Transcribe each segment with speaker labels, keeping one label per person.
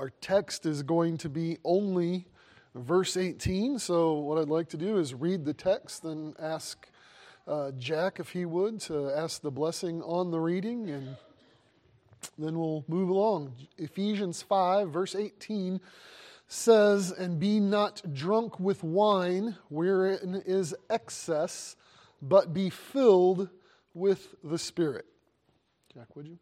Speaker 1: Our text is going to be only verse 18. So, what I'd like to do is read the text, then ask uh, Jack if he would to ask the blessing on the reading, and then we'll move along. Ephesians 5, verse 18 says, And be not drunk with wine, wherein is excess, but be filled with the Spirit. Jack, would you?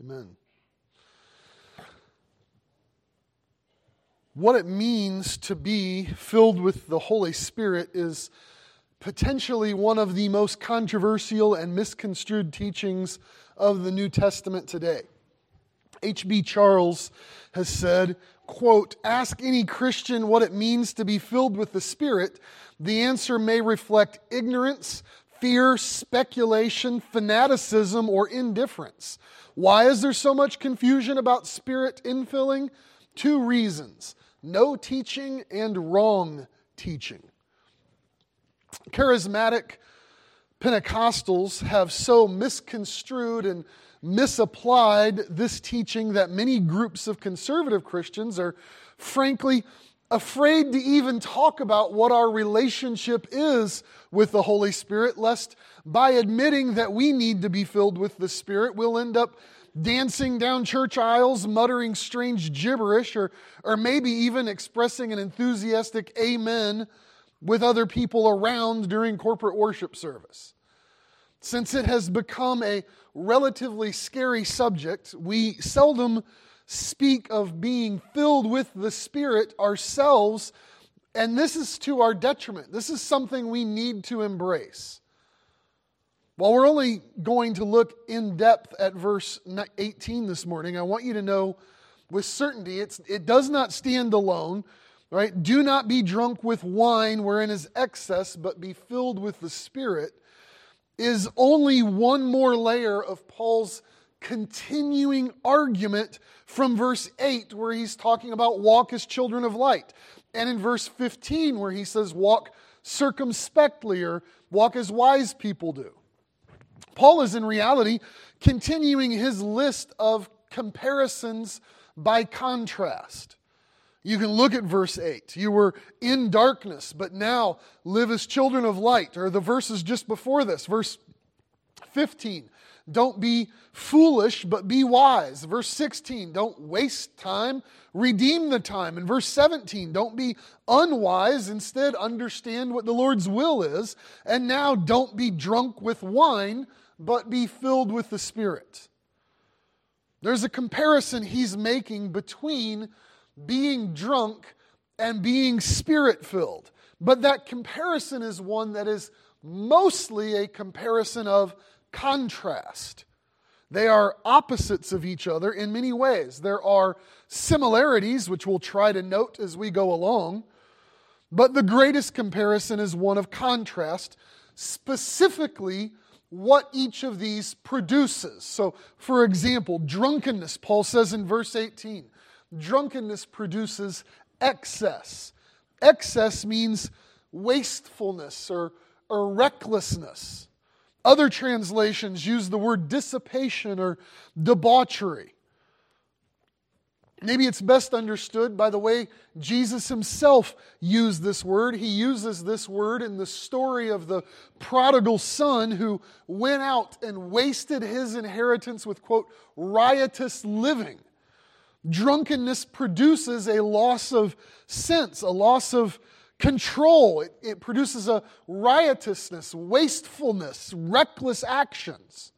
Speaker 1: Amen. What it means to be filled with the Holy Spirit is potentially one of the most controversial and misconstrued teachings of the New Testament today. H.B. Charles has said, quote, ask any Christian what it means to be filled with the Spirit. The answer may reflect ignorance, fear, speculation, fanaticism, or indifference. Why is there so much confusion about spirit infilling? Two reasons no teaching and wrong teaching. Charismatic Pentecostals have so misconstrued and misapplied this teaching that many groups of conservative Christians are frankly afraid to even talk about what our relationship is with the Holy Spirit, lest by admitting that we need to be filled with the Spirit, we'll end up dancing down church aisles, muttering strange gibberish, or, or maybe even expressing an enthusiastic amen with other people around during corporate worship service. Since it has become a relatively scary subject, we seldom speak of being filled with the Spirit ourselves, and this is to our detriment. This is something we need to embrace. While we're only going to look in depth at verse 18 this morning, I want you to know with certainty it does not stand alone. Right? Do not be drunk with wine wherein is excess, but be filled with the Spirit, is only one more layer of Paul's continuing argument from verse 8, where he's talking about walk as children of light, and in verse 15, where he says walk circumspectly or walk as wise people do. Paul is in reality continuing his list of comparisons by contrast. You can look at verse 8. You were in darkness, but now live as children of light. Or the verses just before this, verse 15. Don't be foolish, but be wise. Verse 16, don't waste time, redeem the time. In verse 17, don't be unwise, instead, understand what the Lord's will is. And now, don't be drunk with wine, but be filled with the Spirit. There's a comparison he's making between being drunk and being spirit filled. But that comparison is one that is mostly a comparison of contrast. They are opposites of each other in many ways. There are similarities, which we'll try to note as we go along, but the greatest comparison is one of contrast, specifically what each of these produces. So, for example, drunkenness, Paul says in verse 18, drunkenness produces excess. Excess means wastefulness or, or recklessness. Other translations use the word dissipation or debauchery. Maybe it's best understood by the way Jesus himself used this word. He uses this word in the story of the prodigal son who went out and wasted his inheritance with, quote, riotous living. Drunkenness produces a loss of sense, a loss of control. It, it produces a riotousness, wastefulness, reckless actions.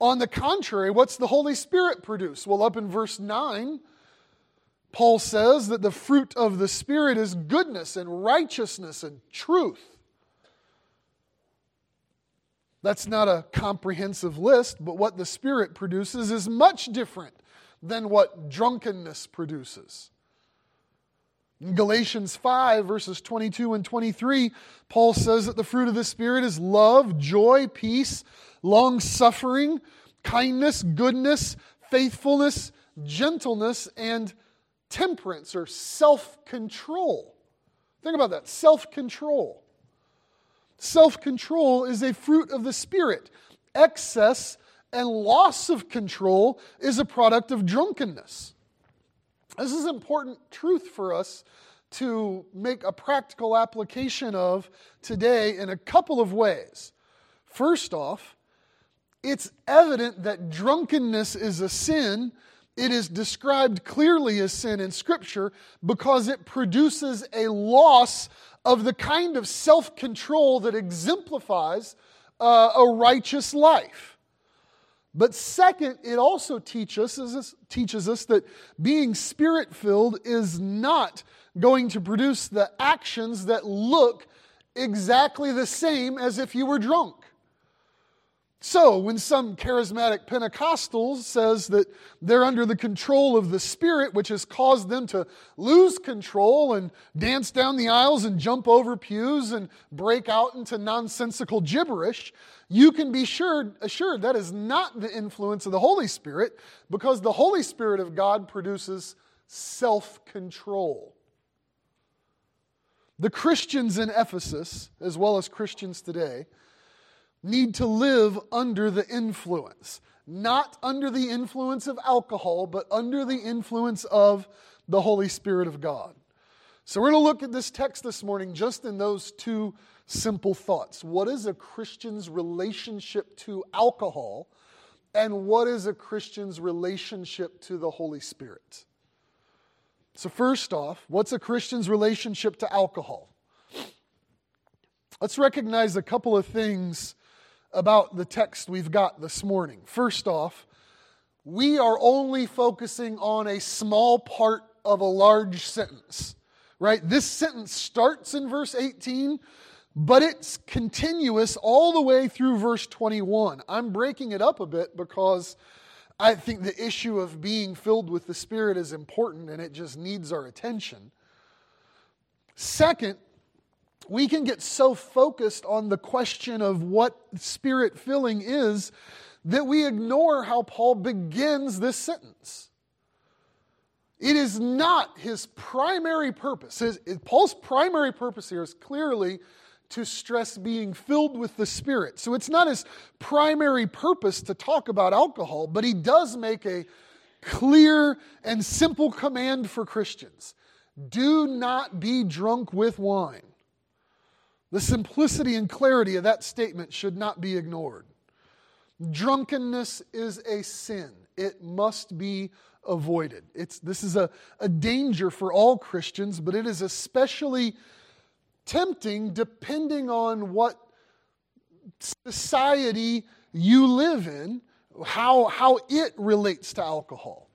Speaker 1: On the contrary, what's the Holy Spirit produce? Well, up in verse 9, Paul says that the fruit of the Spirit is goodness and righteousness and truth. That's not a comprehensive list, but what the Spirit produces is much different than what drunkenness produces. In Galatians 5, verses 22 and 23, Paul says that the fruit of the Spirit is love, joy, peace, long suffering, kindness, goodness, faithfulness, gentleness, and temperance or self control. Think about that self control. Self control is a fruit of the Spirit. Excess and loss of control is a product of drunkenness. This is important truth for us to make a practical application of today in a couple of ways. First off, it's evident that drunkenness is a sin. It is described clearly as sin in Scripture because it produces a loss of the kind of self control that exemplifies uh, a righteous life. But second, it also teaches us, teaches us that being spirit filled is not going to produce the actions that look exactly the same as if you were drunk. So, when some charismatic Pentecostal says that they're under the control of the Spirit, which has caused them to lose control and dance down the aisles and jump over pews and break out into nonsensical gibberish, you can be sure, assured that is not the influence of the Holy Spirit because the Holy Spirit of God produces self control. The Christians in Ephesus, as well as Christians today, need to live under the influence. Not under the influence of alcohol, but under the influence of the Holy Spirit of God. So we're going to look at this text this morning just in those two simple thoughts. What is a Christian's relationship to alcohol? And what is a Christian's relationship to the Holy Spirit? So, first off, what's a Christian's relationship to alcohol? Let's recognize a couple of things about the text we've got this morning. First off, we are only focusing on a small part of a large sentence, right? This sentence starts in verse 18, but it's continuous all the way through verse 21. I'm breaking it up a bit because I think the issue of being filled with the Spirit is important and it just needs our attention. Second, we can get so focused on the question of what spirit filling is that we ignore how Paul begins this sentence. It is not his primary purpose. His, Paul's primary purpose here is clearly to stress being filled with the Spirit. So it's not his primary purpose to talk about alcohol, but he does make a clear and simple command for Christians do not be drunk with wine. The simplicity and clarity of that statement should not be ignored. Drunkenness is a sin, it must be avoided. It's, this is a, a danger for all Christians, but it is especially tempting depending on what society you live in, how, how it relates to alcohol.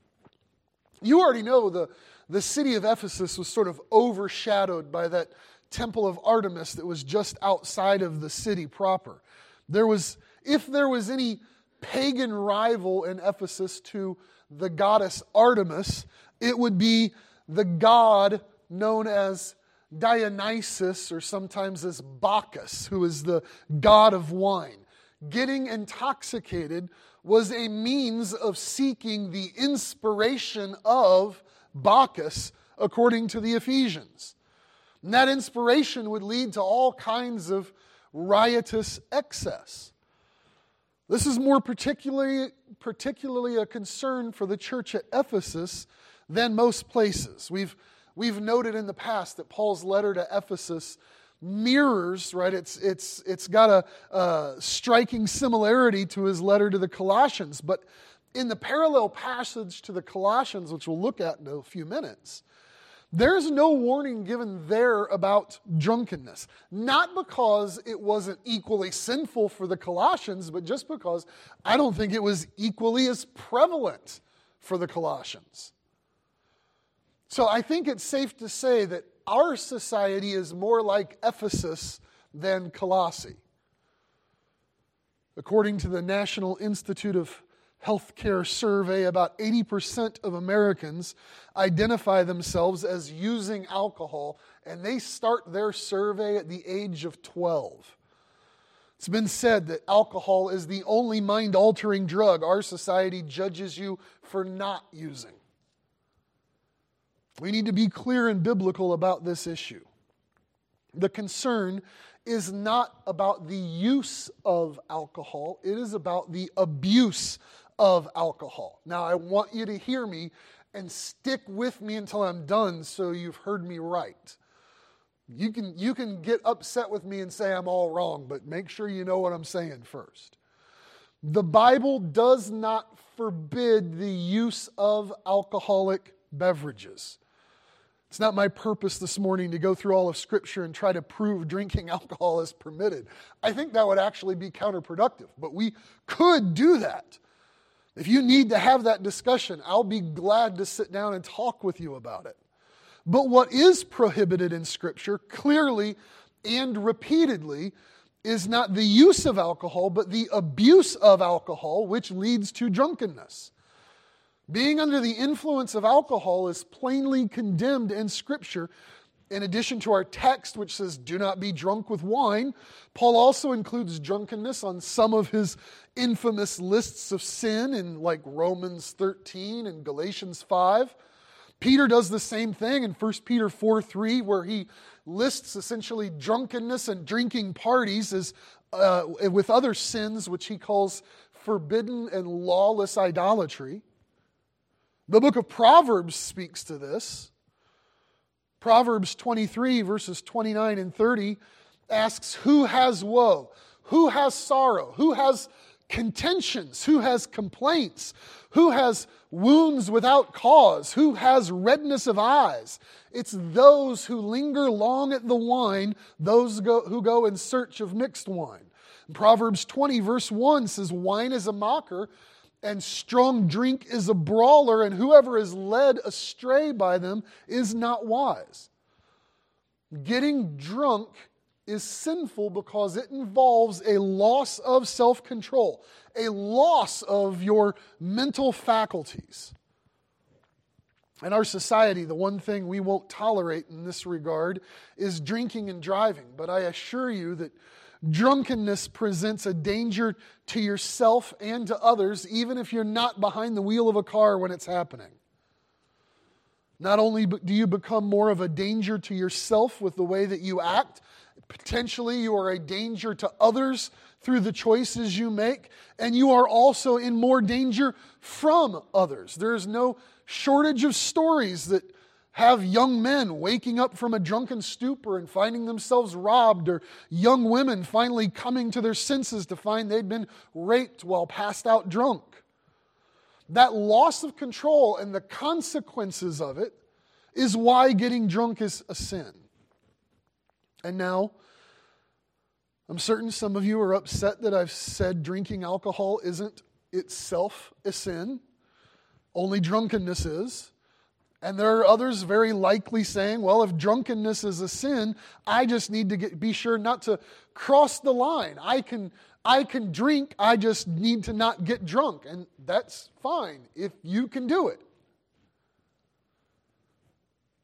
Speaker 1: You already know the, the city of Ephesus was sort of overshadowed by that temple of Artemis that was just outside of the city proper. There was, if there was any pagan rival in Ephesus to the goddess Artemis, it would be the god known as Dionysus, or sometimes as Bacchus, who is the god of wine. Getting intoxicated was a means of seeking the inspiration of Bacchus, according to the Ephesians. And that inspiration would lead to all kinds of riotous excess. This is more particularly, particularly a concern for the church at Ephesus than most places. We've, we've noted in the past that Paul's letter to Ephesus mirrors, right? It's, it's, it's got a, a striking similarity to his letter to the Colossians. But in the parallel passage to the Colossians, which we'll look at in a few minutes, there's no warning given there about drunkenness. Not because it wasn't equally sinful for the Colossians, but just because I don't think it was equally as prevalent for the Colossians. So I think it's safe to say that our society is more like Ephesus than Colossae. According to the National Institute of Healthcare survey, about 80% of Americans identify themselves as using alcohol, and they start their survey at the age of 12. It's been said that alcohol is the only mind altering drug our society judges you for not using. We need to be clear and biblical about this issue. The concern is not about the use of alcohol, it is about the abuse of alcohol. Now, I want you to hear me and stick with me until I'm done so you've heard me right. You can, you can get upset with me and say I'm all wrong, but make sure you know what I'm saying first. The Bible does not forbid the use of alcoholic beverages. It's not my purpose this morning to go through all of Scripture and try to prove drinking alcohol is permitted. I think that would actually be counterproductive, but we could do that. If you need to have that discussion, I'll be glad to sit down and talk with you about it. But what is prohibited in Scripture, clearly and repeatedly, is not the use of alcohol, but the abuse of alcohol, which leads to drunkenness. Being under the influence of alcohol is plainly condemned in Scripture. In addition to our text, which says, Do not be drunk with wine, Paul also includes drunkenness on some of his infamous lists of sin in like Romans 13 and Galatians 5. Peter does the same thing in 1 Peter 4 3, where he lists essentially drunkenness and drinking parties as, uh, with other sins, which he calls forbidden and lawless idolatry. The book of Proverbs speaks to this. Proverbs 23, verses 29 and 30, asks, Who has woe? Who has sorrow? Who has contentions? Who has complaints? Who has wounds without cause? Who has redness of eyes? It's those who linger long at the wine, those who go in search of mixed wine. Proverbs 20, verse 1 says, Wine is a mocker, and strong drink is a brawler, and whoever is led astray by them is not wise. Getting drunk is sinful because it involves a loss of self control, a loss of your mental faculties. In our society, the one thing we won't tolerate in this regard is drinking and driving. But I assure you that drunkenness presents a danger to yourself and to others, even if you're not behind the wheel of a car when it's happening. Not only do you become more of a danger to yourself with the way that you act, Potentially, you are a danger to others through the choices you make, and you are also in more danger from others. There is no shortage of stories that have young men waking up from a drunken stupor and finding themselves robbed, or young women finally coming to their senses to find they'd been raped while passed out drunk. That loss of control and the consequences of it is why getting drunk is a sin. And now, I'm certain some of you are upset that I've said drinking alcohol isn't itself a sin, only drunkenness is. And there are others very likely saying, well, if drunkenness is a sin, I just need to get, be sure not to cross the line. I can, I can drink, I just need to not get drunk. And that's fine if you can do it.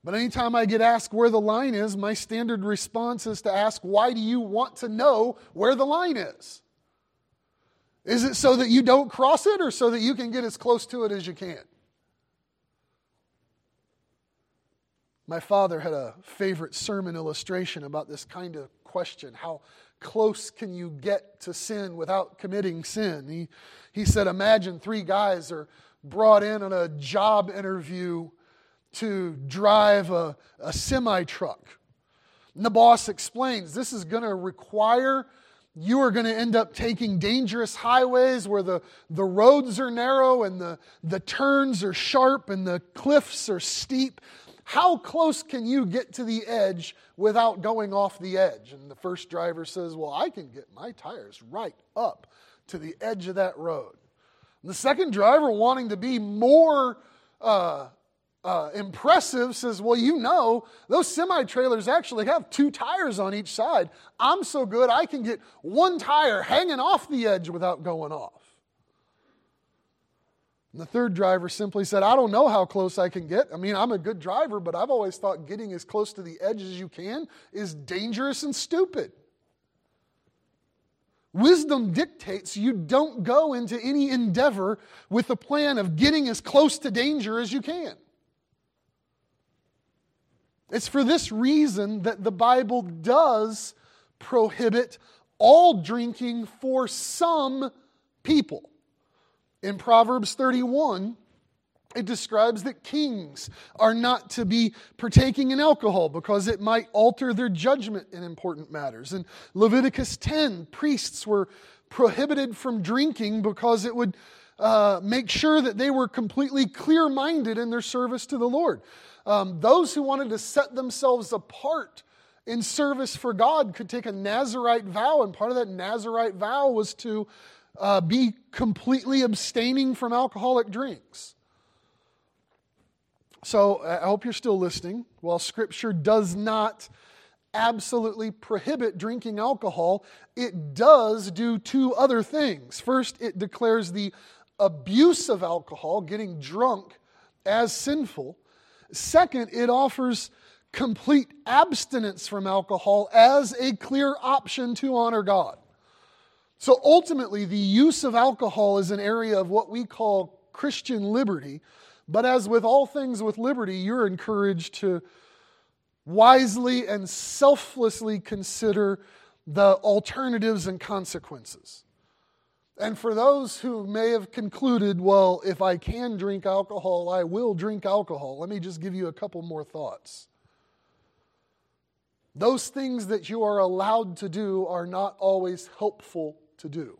Speaker 1: But anytime I get asked where the line is, my standard response is to ask, why do you want to know where the line is? Is it so that you don't cross it or so that you can get as close to it as you can? My father had a favorite sermon illustration about this kind of question how close can you get to sin without committing sin? He, he said, Imagine three guys are brought in on a job interview to drive a, a semi truck. And the boss explains this is going to require you are going to end up taking dangerous highways where the, the roads are narrow and the, the turns are sharp and the cliffs are steep. How close can you get to the edge without going off the edge? And the first driver says, Well, I can get my tires right up to the edge of that road. And the second driver, wanting to be more uh, uh, impressive says, Well, you know, those semi trailers actually have two tires on each side. I'm so good, I can get one tire hanging off the edge without going off. And the third driver simply said, I don't know how close I can get. I mean, I'm a good driver, but I've always thought getting as close to the edge as you can is dangerous and stupid. Wisdom dictates you don't go into any endeavor with the plan of getting as close to danger as you can. It's for this reason that the Bible does prohibit all drinking for some people. In Proverbs 31, it describes that kings are not to be partaking in alcohol because it might alter their judgment in important matters. In Leviticus 10, priests were prohibited from drinking because it would uh, make sure that they were completely clear minded in their service to the Lord. Um, those who wanted to set themselves apart in service for God could take a Nazarite vow, and part of that Nazarite vow was to uh, be completely abstaining from alcoholic drinks. So I hope you're still listening. While Scripture does not absolutely prohibit drinking alcohol, it does do two other things. First, it declares the abuse of alcohol, getting drunk, as sinful. Second, it offers complete abstinence from alcohol as a clear option to honor God. So ultimately, the use of alcohol is an area of what we call Christian liberty. But as with all things with liberty, you're encouraged to wisely and selflessly consider the alternatives and consequences. And for those who may have concluded, well, if I can drink alcohol, I will drink alcohol, let me just give you a couple more thoughts. Those things that you are allowed to do are not always helpful to do.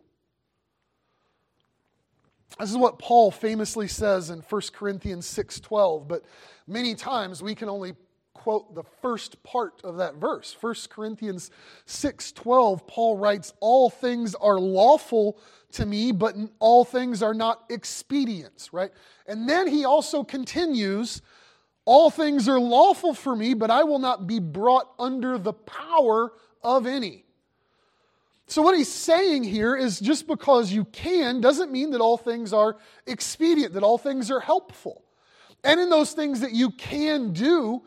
Speaker 1: This is what Paul famously says in 1 Corinthians 6:12, but many times we can only quote the first part of that verse. 1 Corinthians 6:12, Paul writes, "All things are lawful to me, but all things are not expedients," right? And then he also continues, "All things are lawful for me, but I will not be brought under the power of any." So, what he's saying here is just because you can doesn't mean that all things are expedient, that all things are helpful. And in those things that you can do,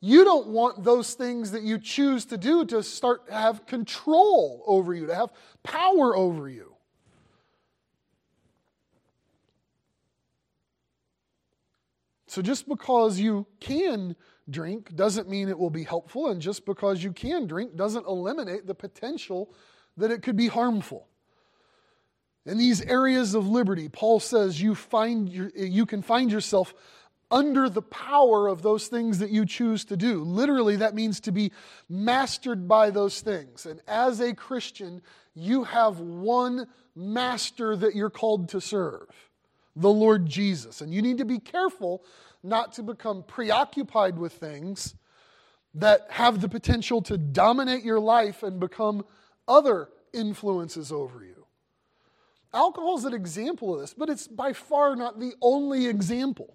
Speaker 1: you don't want those things that you choose to do to start to have control over you, to have power over you. So just because you can drink doesn't mean it will be helpful, and just because you can drink doesn't eliminate the potential that it could be harmful. In these areas of liberty, Paul says you, find your, you can find yourself under the power of those things that you choose to do. Literally, that means to be mastered by those things. And as a Christian, you have one master that you're called to serve the Lord Jesus. And you need to be careful not to become preoccupied with things that have the potential to dominate your life and become other influences over you. Alcohol is an example of this, but it's by far not the only example.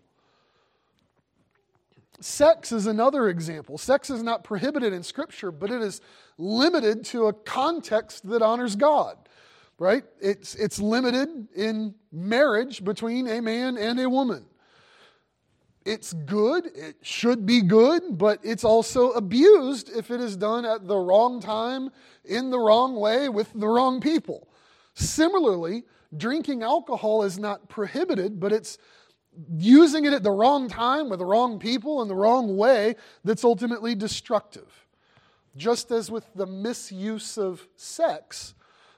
Speaker 1: Sex is another example. Sex is not prohibited in Scripture, but it is limited to a context that honors God, right? It's, it's limited in marriage between a man and a woman. It's good, it should be good, but it's also abused if it is done at the wrong time, in the wrong way, with the wrong people. Similarly, drinking alcohol is not prohibited, but it's using it at the wrong time with the wrong people in the wrong way that's ultimately destructive. Just as with the misuse of sex,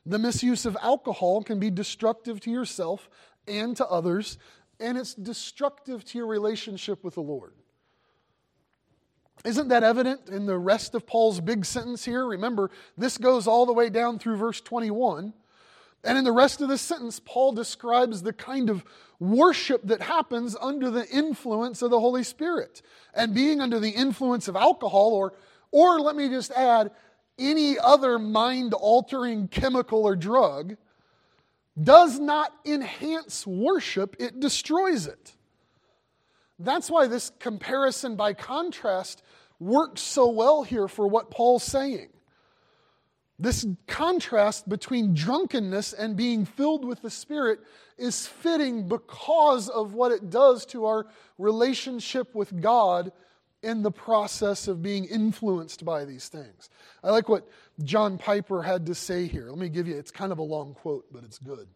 Speaker 1: the misuse of alcohol can be destructive to yourself and to others and it's destructive to your relationship with the Lord. Isn't that evident in the rest of Paul's big sentence here? Remember, this goes all the way down through verse 21. And in the rest of this sentence, Paul describes the kind of worship that happens under the influence of the Holy Spirit. And being under the influence of alcohol, or, or let me just add, any other mind altering chemical or drug, does not enhance worship, it destroys it. That's why this comparison by contrast works so well here for what Paul's saying. This contrast between drunkenness and being filled with the Spirit is fitting because of what it does to our relationship with God in the process of being influenced by these things. I like what John Piper had to say here. Let me give you, it's kind of a long quote, but it's good.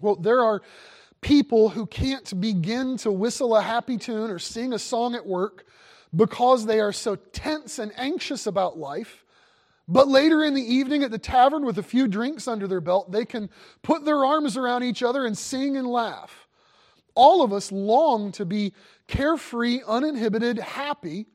Speaker 1: Well, there are people who can't begin to whistle a happy tune or sing a song at work because they are so tense and anxious about life. But later in the evening at the tavern with a few drinks under their belt, they can put their arms around each other and sing and laugh. All of us long to be carefree, uninhibited, happy.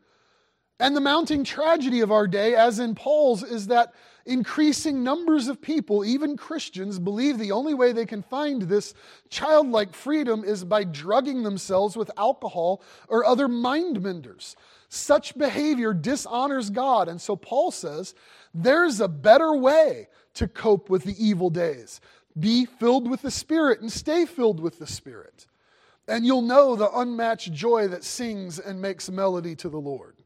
Speaker 1: And the mounting tragedy of our day, as in Paul's, is that increasing numbers of people, even Christians, believe the only way they can find this childlike freedom is by drugging themselves with alcohol or other mind menders. Such behavior dishonors God. And so Paul says there's a better way to cope with the evil days. Be filled with the Spirit and stay filled with the Spirit. And you'll know the unmatched joy that sings and makes melody to the Lord.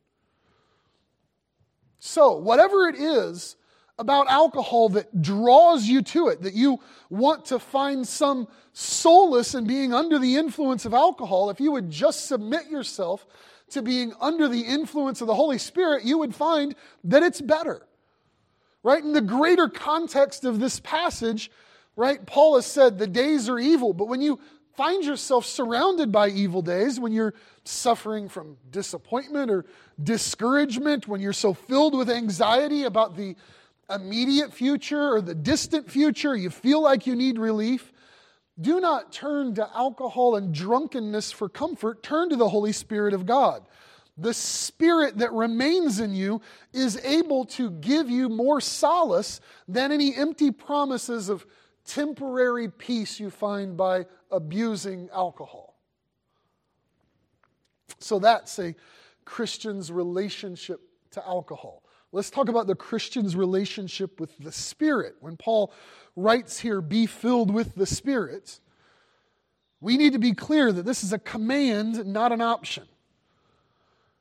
Speaker 1: So, whatever it is about alcohol that draws you to it, that you want to find some solace in being under the influence of alcohol, if you would just submit yourself to being under the influence of the Holy Spirit, you would find that it's better. Right? In the greater context of this passage, right, Paul has said the days are evil, but when you find yourself surrounded by evil days, when you're suffering from disappointment or discouragement, when you're so filled with anxiety about the immediate future or the distant future, you feel like you need relief, do not turn to alcohol and drunkenness for comfort. Turn to the Holy Spirit of God. The Spirit that remains in you is able to give you more solace than any empty promises of temporary peace you find by abusing alcohol. So that's a Christian's relationship to alcohol. Let's talk about the Christian's relationship with the Spirit. When Paul writes here, be filled with the Spirit, we need to be clear that this is a command, not an option.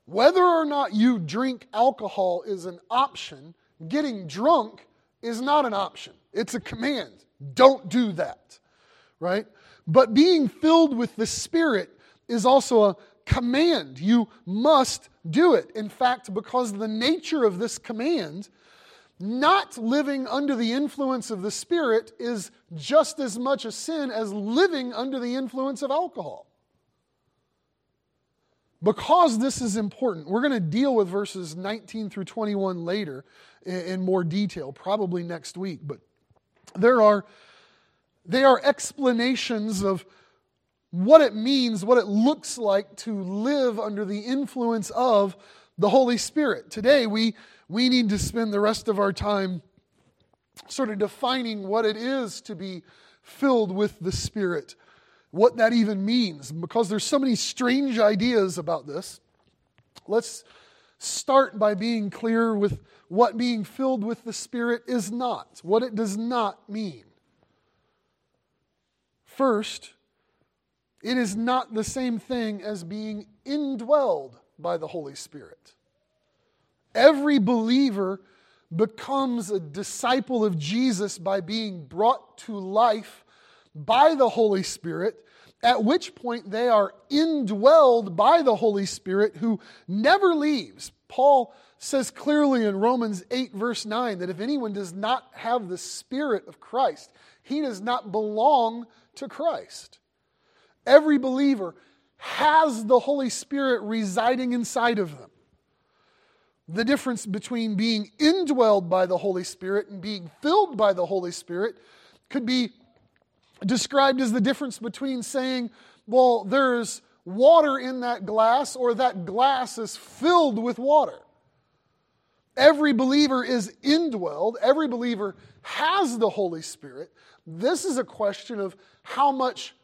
Speaker 1: Whether or not you drink alcohol is an option, getting drunk is not an option. It's a command. Don't do that, right? But being filled with the Spirit is also a command. You must do it. In fact, because the nature of this command, not living under the influence of the Spirit is just as much a sin as living under the influence of alcohol. Because this is important, we're going to deal with verses 19 through 21 later in more detail, probably next week. But there are, they are explanations of what it means, what it looks like to live under the influence of the Holy Spirit. Today, we, we need to spend the rest of our time sort of defining what it is to be filled with the Spirit, what that even means, because there's so many strange ideas about this. Let's start by being clear with what being filled with the Spirit is not, what it does not mean. First, it is not the same thing as being indwelled by the Holy Spirit. Every believer becomes a disciple of Jesus by being brought to life by the Holy Spirit, at which point they are indwelled by the Holy Spirit who never leaves. Paul says clearly in Romans 8, verse 9, that if anyone does not have the Spirit of Christ, he does not belong to Christ. Every believer has the Holy Spirit residing inside of them. The difference between being indwelled by the Holy Spirit and being filled by the Holy Spirit could be described as the difference between saying, well, there's water in that glass, or that glass is filled with water. Every believer is indwelled, every believer has the Holy Spirit. This is a question of how much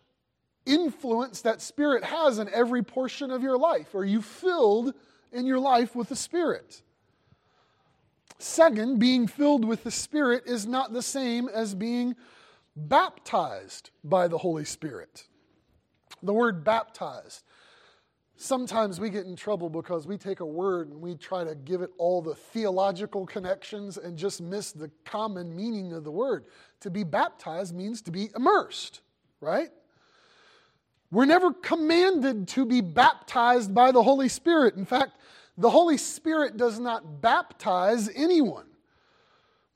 Speaker 1: influence that Spirit has in every portion of your life? Are you filled in your life with the Spirit? Second, being filled with the Spirit is not the same as being baptized by the Holy Spirit. The word baptized Sometimes we get in trouble because we take a word and we try to give it all the theological connections and just miss the common meaning of the word. To be baptized means to be immersed, right? We're never commanded to be baptized by the Holy Spirit. In fact, the Holy Spirit does not baptize anyone.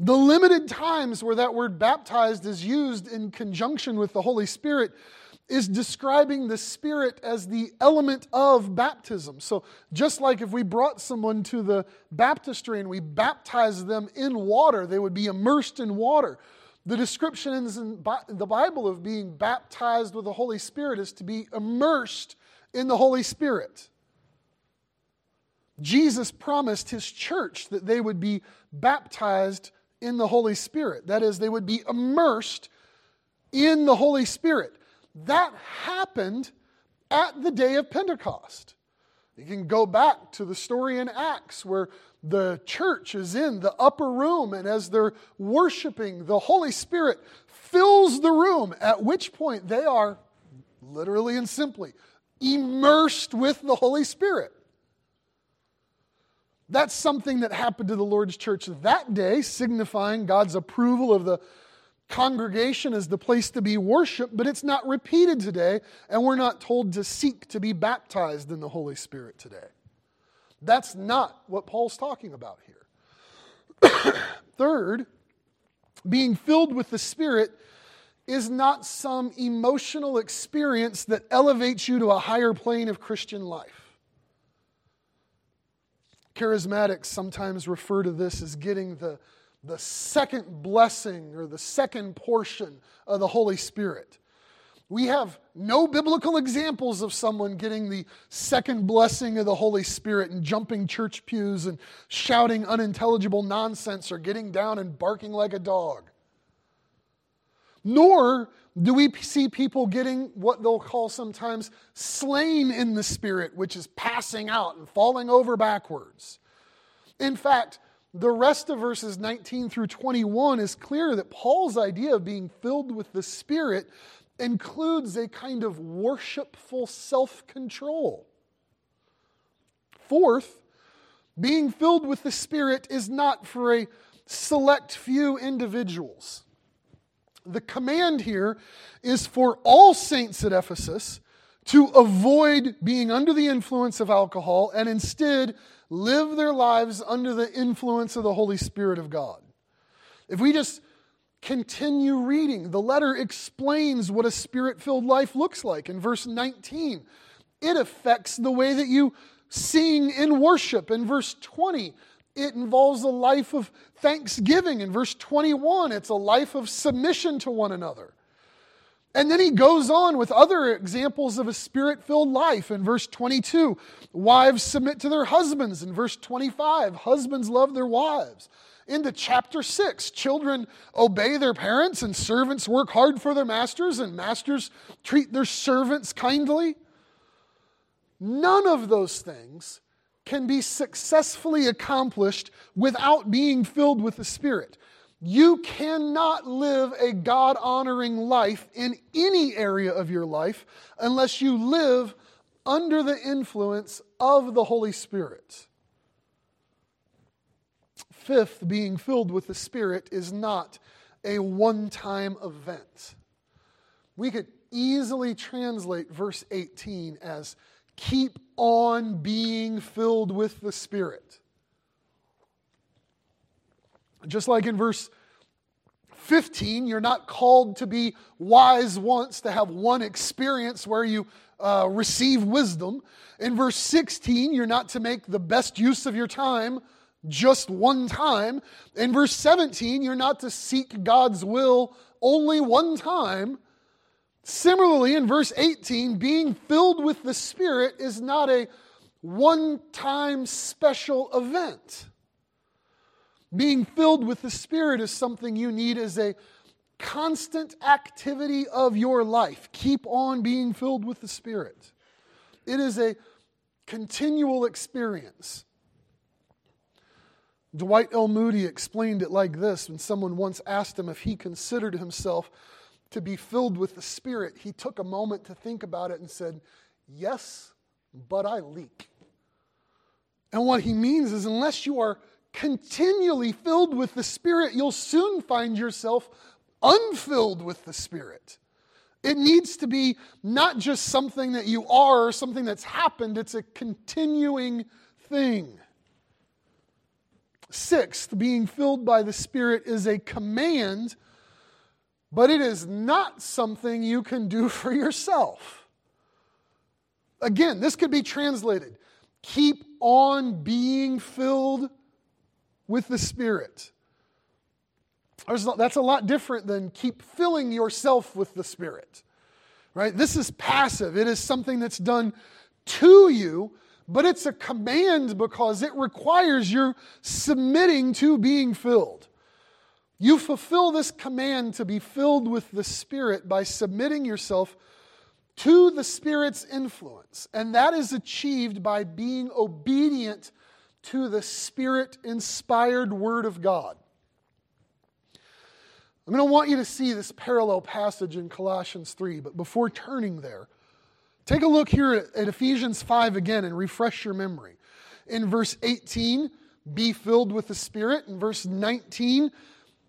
Speaker 1: The limited times where that word baptized is used in conjunction with the Holy Spirit is describing the Spirit as the element of baptism. So, just like if we brought someone to the baptistry and we baptized them in water, they would be immersed in water. The description in the Bible of being baptized with the Holy Spirit is to be immersed in the Holy Spirit. Jesus promised his church that they would be baptized in the Holy Spirit. That is, they would be immersed in the Holy Spirit. That happened at the day of Pentecost. You can go back to the story in Acts where the church is in the upper room, and as they're worshiping, the Holy Spirit fills the room, at which point they are literally and simply immersed with the Holy Spirit. That's something that happened to the Lord's church that day, signifying God's approval of the congregation as the place to be worshiped, but it's not repeated today, and we're not told to seek to be baptized in the Holy Spirit today. That's not what Paul's talking about here. Third, being filled with the Spirit is not some emotional experience that elevates you to a higher plane of Christian life. Charismatics sometimes refer to this as getting the, the second blessing or the second portion of the Holy Spirit. We have no biblical examples of someone getting the second blessing of the Holy Spirit and jumping church pews and shouting unintelligible nonsense or getting down and barking like a dog. Nor do we see people getting what they'll call sometimes slain in the spirit, which is passing out and falling over backwards. In fact, the rest of verses 19 through 21 is clear that Paul's idea of being filled with the Spirit includes a kind of worshipful self control. Fourth, being filled with the Spirit is not for a select few individuals. The command here is for all saints at Ephesus to avoid being under the influence of alcohol and instead live their lives under the influence of the Holy Spirit of God. If we just continue reading, the letter explains what a spirit filled life looks like. In verse 19, it affects the way that you sing in worship. In verse 20, it involves a life of thanksgiving. In verse 21, it's a life of submission to one another. And then he goes on with other examples of a spirit filled life. In verse 22, wives submit to their husbands. In verse 25, husbands love their wives. Into chapter 6, children obey their parents, and servants work hard for their masters, and masters treat their servants kindly. None of those things can be successfully accomplished without being filled with the Spirit. You cannot live a God honoring life in any area of your life unless you live under the influence of the Holy Spirit. Fifth, being filled with the Spirit is not a one time event. We could easily translate verse 18 as keep on being filled with the Spirit. Just like in verse 15, you're not called to be wise once, to have one experience where you uh, receive wisdom. In verse 16, you're not to make the best use of your time just one time. In verse 17, you're not to seek God's will only one time. Similarly, in verse 18, being filled with the Spirit is not a one time special event. Being filled with the Spirit is something you need as a constant activity of your life. Keep on being filled with the Spirit. It is a continual experience. Dwight L. Moody explained it like this when someone once asked him if he considered himself to be filled with the Spirit, he took a moment to think about it and said, Yes, but I leak. And what he means is, unless you are continually filled with the Spirit, you'll soon find yourself unfilled with the Spirit. It needs to be not just something that you are or something that's happened, it's a continuing thing. Sixth, being filled by the Spirit is a command, but it is not something you can do for yourself. Again, this could be translated keep on being filled with the Spirit. That's a lot different than keep filling yourself with the Spirit. Right? This is passive. It is something that's done to you, but it's a command because it requires your submitting to being filled. You fulfill this command to be filled with the Spirit by submitting yourself to the Spirit's influence. And that is achieved by being obedient to the Spirit inspired Word of God. I'm going to want you to see this parallel passage in Colossians 3, but before turning there, take a look here at, Ephesians 5 again and refresh your memory. In verse 18, be filled with the Spirit. In verse 19,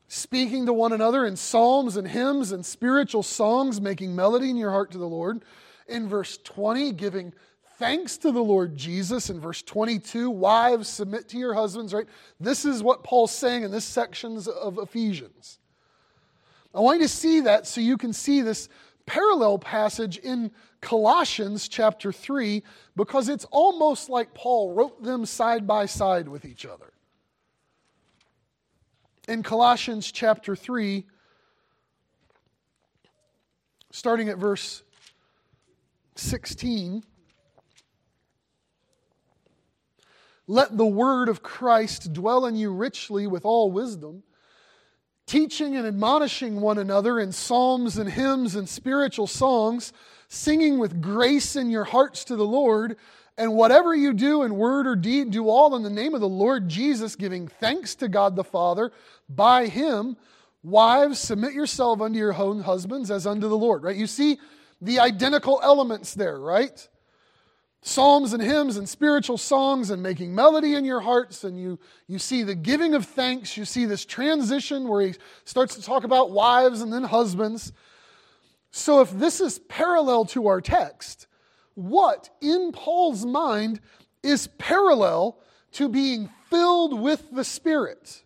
Speaker 1: speaking to one another in psalms and hymns and spiritual songs, making melody in your heart to the Lord. In verse 20, giving thanks to the Lord Jesus. In verse 22, wives, submit to your husbands, right? This is what Paul's saying in this sections of Ephesians. I want you to see that so you can see this parallel passage in Colossians chapter 3 because it's almost like Paul wrote them side by side with each other. In Colossians chapter 3, starting at verse 16, let the word of Christ dwell in you richly with all wisdom teaching and admonishing one another in psalms and hymns and spiritual songs, singing with grace in your hearts to the Lord. And whatever you do in word or deed, do all in the name of the Lord Jesus, giving thanks to God the Father by Him. Wives, submit yourself unto your own husbands as unto the Lord, right? You see the identical elements there, right? psalms and hymns and spiritual songs and making melody in your hearts and you, you see the giving of thanks you see this transition where he starts to talk about wives and then husbands so if this is parallel to our text what in paul's mind is parallel to being filled with the spirit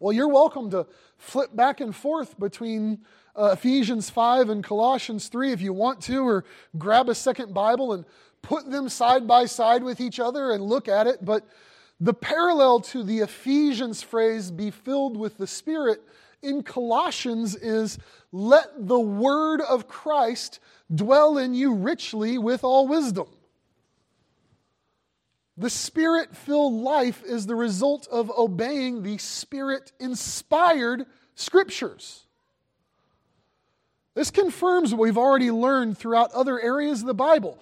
Speaker 1: well you're welcome to flip back and forth between uh, Ephesians 5 and Colossians 3 if you want to, or grab a second Bible and put them side by side with each other and look at it. But the parallel to the Ephesians phrase, be filled with the Spirit, in Colossians is let the word of Christ dwell in you richly with all wisdom. The spirit filled life is the result of obeying the spirit inspired scriptures. This confirms what we've already learned throughout other areas of the Bible.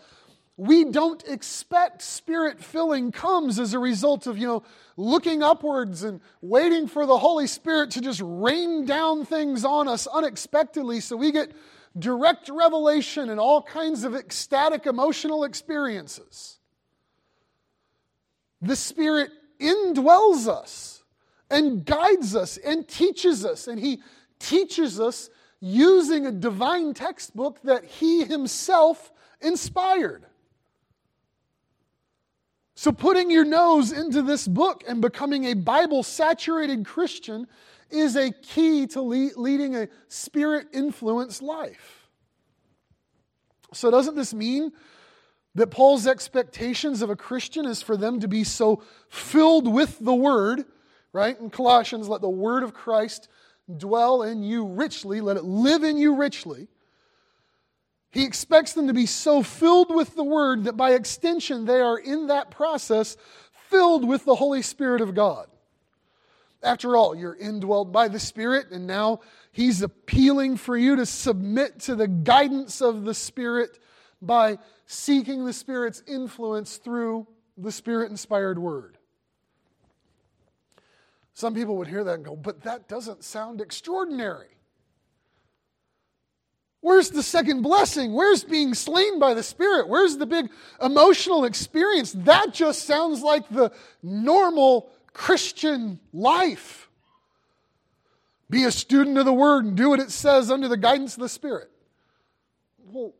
Speaker 1: We don't expect spirit filling comes as a result of, you know, looking upwards and waiting for the Holy Spirit to just rain down things on us unexpectedly so we get direct revelation and all kinds of ecstatic emotional experiences. The Spirit indwells us and guides us and teaches us, and He teaches us using a divine textbook that he himself inspired. So, putting your nose into this book and becoming a Bible saturated Christian is a key to leading a spirit influenced life. So, doesn't this mean that Paul's expectations of a Christian is for them to be so filled with the Word, right? In Colossians, let the Word of Christ dwell in you richly, let it live in you richly. He expects them to be so filled with the Word that by extension they are in that process filled with the Holy Spirit of God. After all, you're indwelled by the Spirit, and now He's appealing for you to submit to the guidance of the Spirit by seeking the Spirit's influence through the Spirit inspired Word. Some people would hear that and go, but that doesn't sound extraordinary. Where's the second blessing? Where's being slain by the Spirit? Where's the big emotional experience? That just sounds like the normal Christian life. Be a student of the Word and do what it says under the guidance of the Spirit. Well,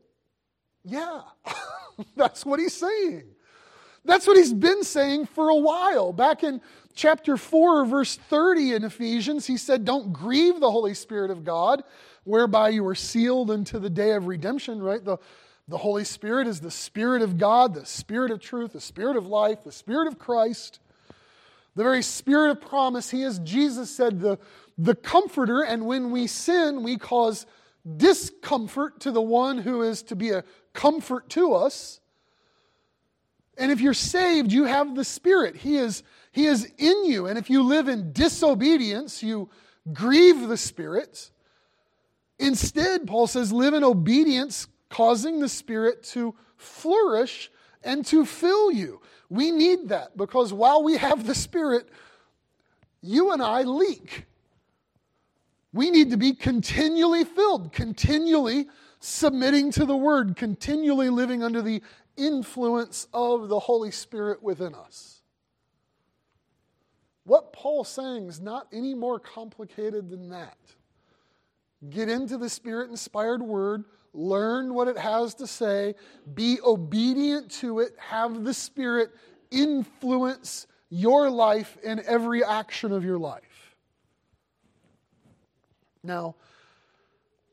Speaker 1: yeah, that's what he's saying. That's what he's been saying for a while. Back in chapter 4, verse 30 in Ephesians, he said, Don't grieve the Holy Spirit of God whereby you are sealed unto the day of redemption, right? The, the Holy Spirit is the Spirit of God, the Spirit of truth, the Spirit of life, the Spirit of Christ, the very Spirit of promise. He is, Jesus said, the, the Comforter, and when we sin, we cause discomfort to the one who is to be a comfort to us. And if you're saved, you have the Spirit. He is, he is in you. And if you live in disobedience, you grieve the Spirit. Instead, Paul says, live in obedience, causing the Spirit to flourish and to fill you. We need that because while we have the Spirit, you and I leak. We need to be continually filled, continually submitting to the Word, continually living under the influence of the Holy Spirit within us. What Paul's saying is not any more complicated than that. Get into the Spirit inspired word, learn what it has to say, be obedient to it, have the Spirit influence your life in every action of your life. Now,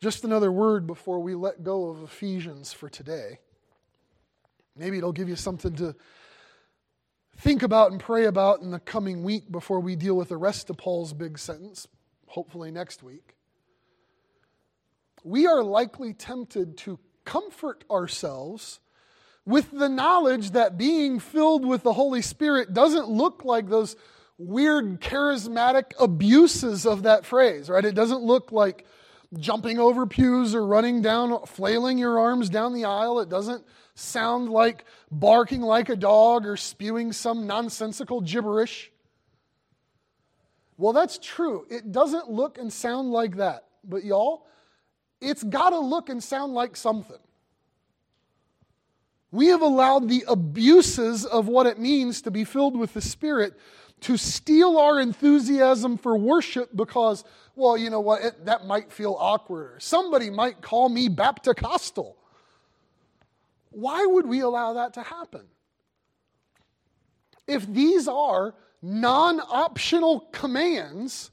Speaker 1: just another word before we let go of Ephesians for today. Maybe it'll give you something to think about and pray about in the coming week before we deal with the rest of Paul's big sentence, hopefully next week we are likely tempted to comfort ourselves with the knowledge that being filled with the Holy Spirit doesn't look like those weird charismatic abuses of that phrase, right? It doesn't look like jumping over pews or running down, flailing your arms down the aisle. It doesn't sound like barking like a dog or spewing some nonsensical gibberish. Well, that's true. It doesn't look and sound like that. But, y'all, it's got to look and sound like something. We have allowed the abuses of what it means to be filled with the Spirit to steal our enthusiasm for worship because, well, you know what, it, that might feel awkward. Somebody might call me Baptist-costal. Why would we allow that to happen? If these are non optional commands,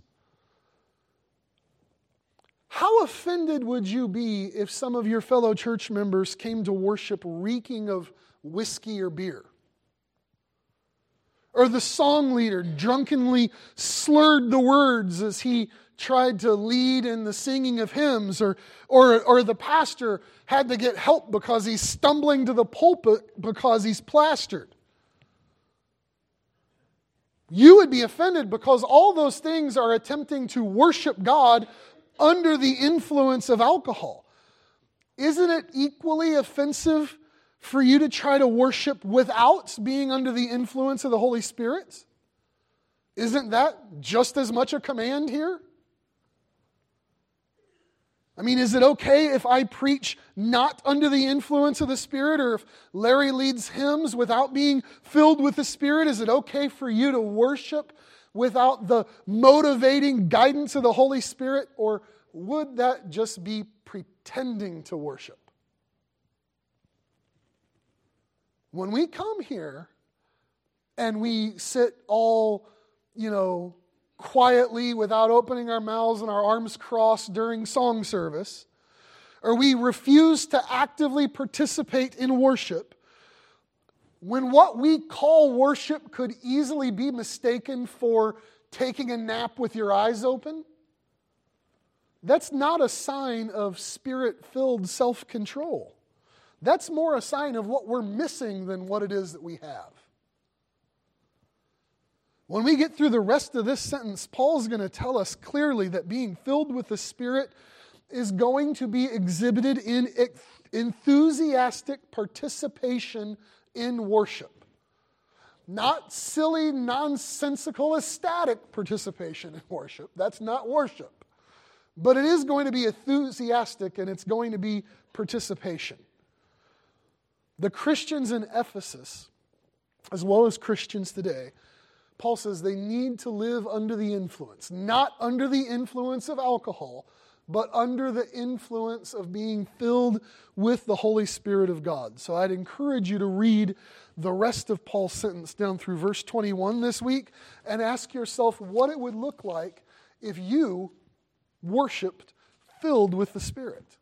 Speaker 1: how offended would you be if some of your fellow church members came to worship reeking of whiskey or beer? Or the song leader drunkenly slurred the words as he tried to lead in the singing of hymns, or, or, or the pastor had to get help because he's stumbling to the pulpit because he's plastered. You would be offended because all those things are attempting to worship God under the influence of alcohol. Isn't it equally offensive for you to try to worship without being under the influence of the Holy Spirit? Isn't that just as much a command here? I mean, is it okay if I preach not under the influence of the Spirit, or if Larry leads hymns without being filled with the Spirit? Is it okay for you to worship without the motivating guidance of the Holy Spirit? Or would that just be pretending to worship? When we come here and we sit all, you know, quietly without opening our mouths and our arms crossed during song service, or we refuse to actively participate in worship, when what we call worship could easily be mistaken for taking a nap with your eyes open, that's not a sign of spirit filled self control. That's more a sign of what we're missing than what it is that we have. When we get through the rest of this sentence, Paul's going to tell us clearly that being filled with the Spirit is going to be exhibited in enthusiastic participation in worship. Not silly, nonsensical, ecstatic participation in worship. That's not worship. but it is going to be enthusiastic and it's going to be participation. The Christians in Ephesus, as well as Christians today, Paul says they need to live under the influence, not under the influence of alcohol, but under the influence of being filled with the Holy Spirit of God. So I'd encourage you to read the rest of Paul's sentence down through verse 21 this week and ask yourself what it would look like if you worshiped filled with the Spirit.